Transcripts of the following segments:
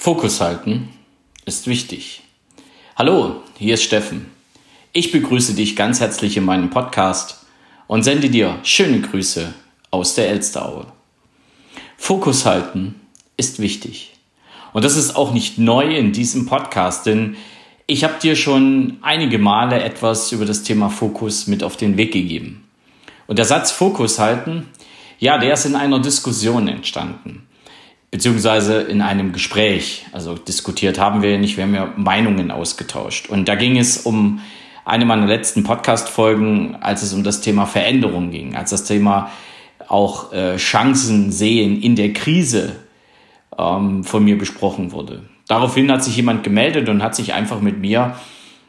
Fokus halten ist wichtig. Hallo, hier ist Steffen. Ich begrüße dich ganz herzlich in meinem Podcast und sende dir schöne Grüße aus der Elsteraue. Fokus halten ist wichtig. Und das ist auch nicht neu in diesem Podcast, denn ich habe dir schon einige Male etwas über das Thema Fokus mit auf den Weg gegeben. Und der Satz Fokus halten, ja, der ist in einer Diskussion entstanden beziehungsweise in einem Gespräch. Also diskutiert haben wir nicht, wir haben ja Meinungen ausgetauscht. Und da ging es um eine meiner letzten Podcast-Folgen, als es um das Thema Veränderung ging, als das Thema auch äh, Chancen sehen in der Krise ähm, von mir besprochen wurde. Daraufhin hat sich jemand gemeldet und hat sich einfach mit mir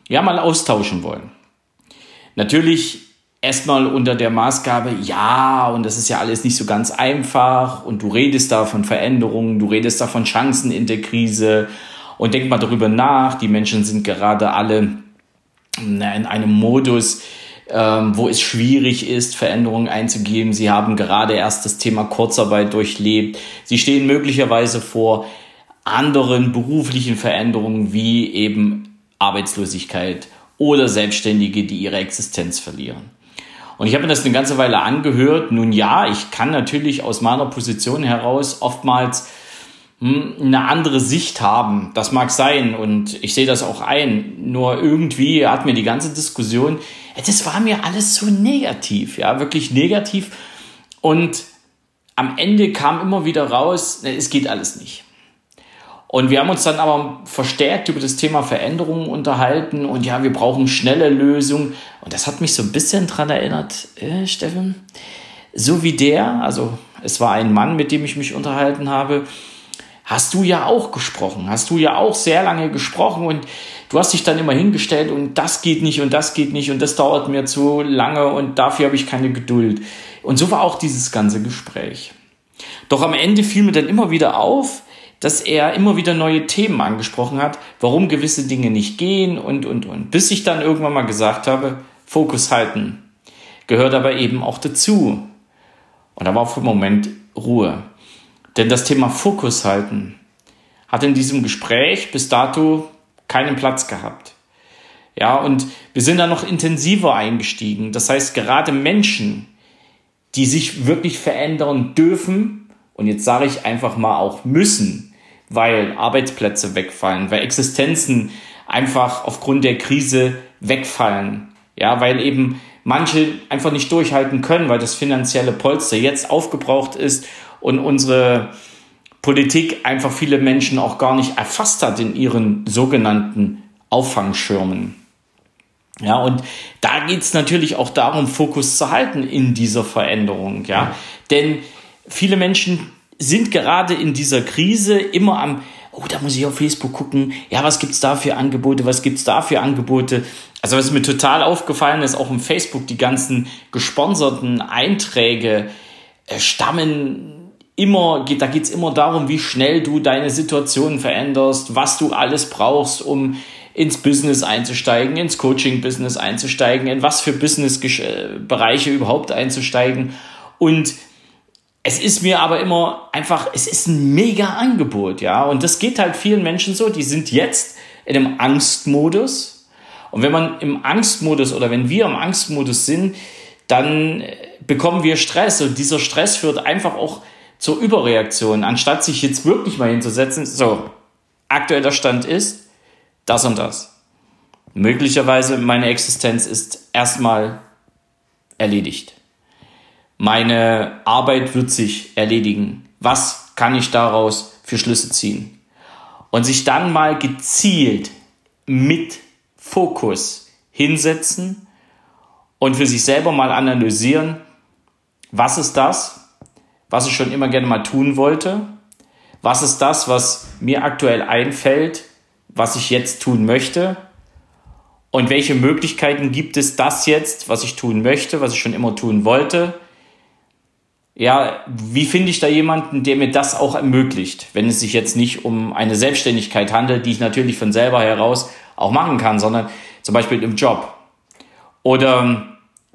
ja mal austauschen wollen. Natürlich erstmal unter der Maßgabe, ja, und das ist ja alles nicht so ganz einfach und du redest da von Veränderungen, du redest da von Chancen in der Krise und denk mal darüber nach, die Menschen sind gerade alle in einem Modus, ähm, wo es schwierig ist, Veränderungen einzugeben. Sie haben gerade erst das Thema Kurzarbeit durchlebt. Sie stehen möglicherweise vor anderen beruflichen Veränderungen wie eben Arbeitslosigkeit oder Selbstständige, die ihre Existenz verlieren. Und ich habe mir das eine ganze Weile angehört. Nun ja, ich kann natürlich aus meiner Position heraus oftmals hm, eine andere Sicht haben. Das mag sein und ich sehe das auch ein. Nur irgendwie hat mir die ganze Diskussion, das war mir alles so negativ, ja, wirklich negativ. Und am Ende kam immer wieder raus, es geht alles nicht. Und wir haben uns dann aber verstärkt über das Thema Veränderungen unterhalten und ja, wir brauchen schnelle Lösungen. Und das hat mich so ein bisschen dran erinnert, äh, Steffen, so wie der, also es war ein Mann, mit dem ich mich unterhalten habe, hast du ja auch gesprochen, hast du ja auch sehr lange gesprochen und du hast dich dann immer hingestellt und das geht nicht und das geht nicht und das dauert mir zu lange und dafür habe ich keine Geduld. Und so war auch dieses ganze Gespräch. Doch am Ende fiel mir dann immer wieder auf, dass er immer wieder neue Themen angesprochen hat, warum gewisse Dinge nicht gehen und, und, und. Bis ich dann irgendwann mal gesagt habe, Fokus halten gehört aber eben auch dazu. Und da war für einen Moment Ruhe. Denn das Thema Fokus halten hat in diesem Gespräch bis dato keinen Platz gehabt. Ja, und wir sind da noch intensiver eingestiegen. Das heißt, gerade Menschen, die sich wirklich verändern dürfen, und jetzt sage ich einfach mal auch müssen, weil Arbeitsplätze wegfallen, weil Existenzen einfach aufgrund der Krise wegfallen. Ja, weil eben manche einfach nicht durchhalten können, weil das finanzielle Polster jetzt aufgebraucht ist und unsere Politik einfach viele Menschen auch gar nicht erfasst hat in ihren sogenannten Auffangschirmen. Ja, und da geht's natürlich auch darum, Fokus zu halten in dieser Veränderung. Ja, denn viele Menschen sind gerade in dieser Krise immer am, oh, da muss ich auf Facebook gucken, ja, was gibt's da für Angebote, was gibt's da für Angebote. Also was mir total aufgefallen ist, auch im Facebook, die ganzen gesponserten Einträge äh, stammen immer, geht, da geht's immer darum, wie schnell du deine Situation veränderst, was du alles brauchst, um ins Business einzusteigen, ins Coaching-Business einzusteigen, in was für Business-Bereiche überhaupt einzusteigen. Und es ist mir aber immer einfach, es ist ein mega Angebot, ja. Und das geht halt vielen Menschen so, die sind jetzt in einem Angstmodus. Und wenn man im Angstmodus oder wenn wir im Angstmodus sind, dann bekommen wir Stress und dieser Stress führt einfach auch zur Überreaktion, anstatt sich jetzt wirklich mal hinzusetzen, so, aktueller Stand ist das und das. Möglicherweise meine Existenz ist erstmal erledigt. Meine Arbeit wird sich erledigen. Was kann ich daraus für Schlüsse ziehen? Und sich dann mal gezielt mit Fokus hinsetzen und für sich selber mal analysieren, was ist das, was ich schon immer gerne mal tun wollte? Was ist das, was mir aktuell einfällt, was ich jetzt tun möchte? Und welche Möglichkeiten gibt es, das jetzt, was ich tun möchte, was ich schon immer tun wollte, ja, wie finde ich da jemanden, der mir das auch ermöglicht, wenn es sich jetzt nicht um eine Selbstständigkeit handelt, die ich natürlich von selber heraus auch machen kann, sondern zum Beispiel im Job. Oder ähm,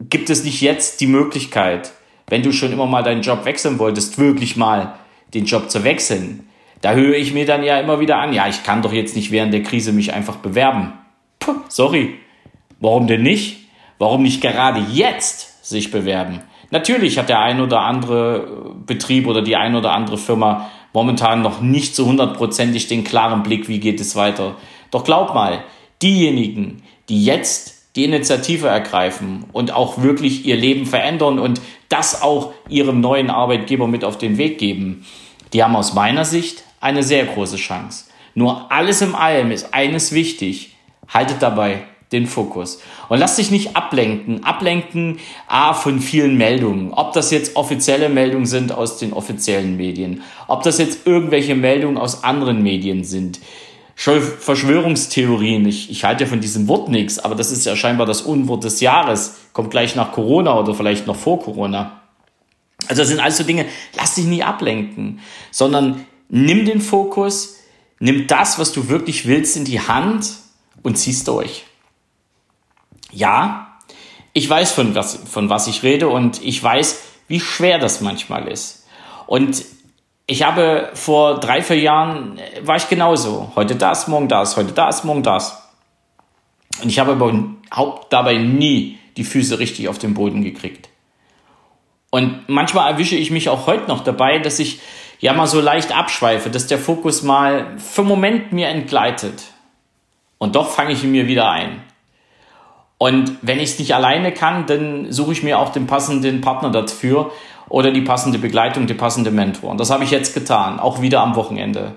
gibt es nicht jetzt die Möglichkeit, wenn du schon immer mal deinen Job wechseln wolltest, wirklich mal den Job zu wechseln, Da höre ich mir dann ja immer wieder an, ja, ich kann doch jetzt nicht während der Krise mich einfach bewerben. Puh, sorry. Warum denn nicht? Warum nicht gerade jetzt sich bewerben? Natürlich hat der ein oder andere Betrieb oder die ein oder andere Firma momentan noch nicht so hundertprozentig den klaren Blick, wie geht es weiter. Doch glaub mal, diejenigen, die jetzt die Initiative ergreifen und auch wirklich ihr Leben verändern und das auch ihrem neuen Arbeitgeber mit auf den Weg geben, die haben aus meiner Sicht eine sehr große Chance. Nur alles im allem ist eines wichtig. Haltet dabei den Fokus. Und lass dich nicht ablenken. Ablenken A von vielen Meldungen. Ob das jetzt offizielle Meldungen sind aus den offiziellen Medien. Ob das jetzt irgendwelche Meldungen aus anderen Medien sind. Verschwörungstheorien. Ich, ich halte von diesem Wort nichts, aber das ist ja scheinbar das Unwort des Jahres. Kommt gleich nach Corona oder vielleicht noch vor Corona. Also das sind alles so Dinge, lass dich nie ablenken, sondern nimm den Fokus, nimm das, was du wirklich willst, in die Hand und zieh's durch. Ja, ich weiß, von was, von was ich rede und ich weiß, wie schwer das manchmal ist. Und ich habe vor drei, vier Jahren, äh, war ich genauso. Heute das, morgen das, heute das, morgen das. Und ich habe aber dabei nie die Füße richtig auf den Boden gekriegt. Und manchmal erwische ich mich auch heute noch dabei, dass ich ja mal so leicht abschweife, dass der Fokus mal für einen Moment mir entgleitet. Und doch fange ich ihn mir wieder ein. Und wenn ich es nicht alleine kann, dann suche ich mir auch den passenden Partner dafür oder die passende Begleitung, die passende Mentor. Und das habe ich jetzt getan, auch wieder am Wochenende.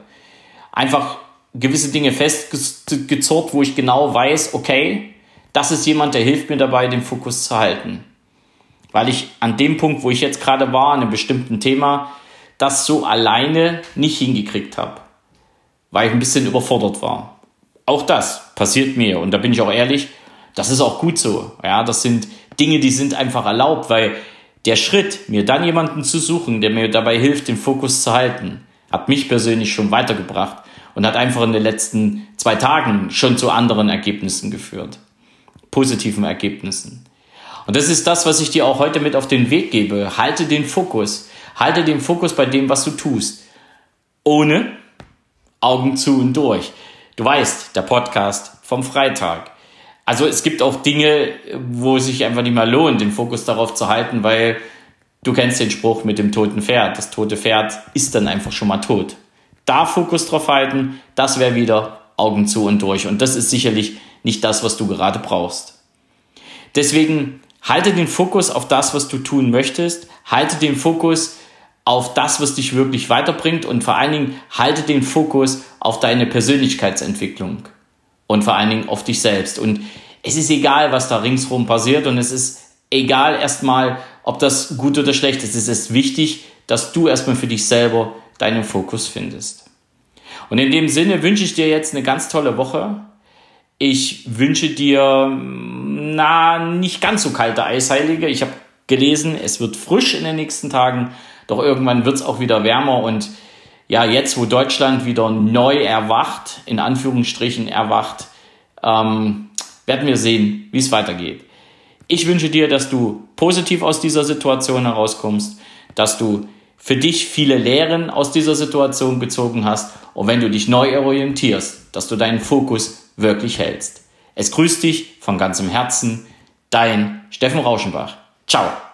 Einfach gewisse Dinge festgezurrt, wo ich genau weiß, okay, das ist jemand, der hilft mir dabei, den Fokus zu halten. Weil ich an dem Punkt, wo ich jetzt gerade war, an einem bestimmten Thema, das so alleine nicht hingekriegt habe. Weil ich ein bisschen überfordert war. Auch das passiert mir. Und da bin ich auch ehrlich, das ist auch gut so. Ja, das sind Dinge, die sind einfach erlaubt, weil der Schritt, mir dann jemanden zu suchen, der mir dabei hilft, den Fokus zu halten, hat mich persönlich schon weitergebracht und hat einfach in den letzten zwei Tagen schon zu anderen Ergebnissen geführt. Positiven Ergebnissen. Und das ist das, was ich dir auch heute mit auf den Weg gebe. Halte den Fokus. Halte den Fokus bei dem, was du tust. Ohne Augen zu und durch. Du weißt, der Podcast vom Freitag. Also es gibt auch Dinge, wo es sich einfach nicht mehr lohnt, den Fokus darauf zu halten, weil du kennst den Spruch mit dem toten Pferd. Das tote Pferd ist dann einfach schon mal tot. Da Fokus drauf halten, das wäre wieder Augen zu und durch. Und das ist sicherlich nicht das, was du gerade brauchst. Deswegen halte den Fokus auf das, was du tun möchtest. Halte den Fokus auf das, was dich wirklich weiterbringt und vor allen Dingen halte den Fokus auf deine Persönlichkeitsentwicklung und vor allen Dingen auf dich selbst. Und es ist egal, was da ringsherum passiert und es ist egal erstmal, ob das gut oder schlecht ist. Es ist wichtig, dass du erstmal für dich selber deinen Fokus findest. Und in dem Sinne wünsche ich dir jetzt eine ganz tolle Woche. Ich wünsche dir, na, nicht ganz so kalte Eisheilige. Ich habe gelesen, es wird frisch in den nächsten Tagen, doch irgendwann wird es auch wieder wärmer und ja, jetzt, wo Deutschland wieder neu erwacht, in Anführungsstrichen erwacht, ähm, werden wir sehen, wie es weitergeht. Ich wünsche dir, dass du positiv aus dieser Situation herauskommst, dass du für dich viele Lehren aus dieser Situation gezogen hast und wenn du dich neu orientierst, dass du deinen Fokus wirklich hältst. Es grüßt dich von ganzem Herzen, dein Steffen Rauschenbach. Ciao.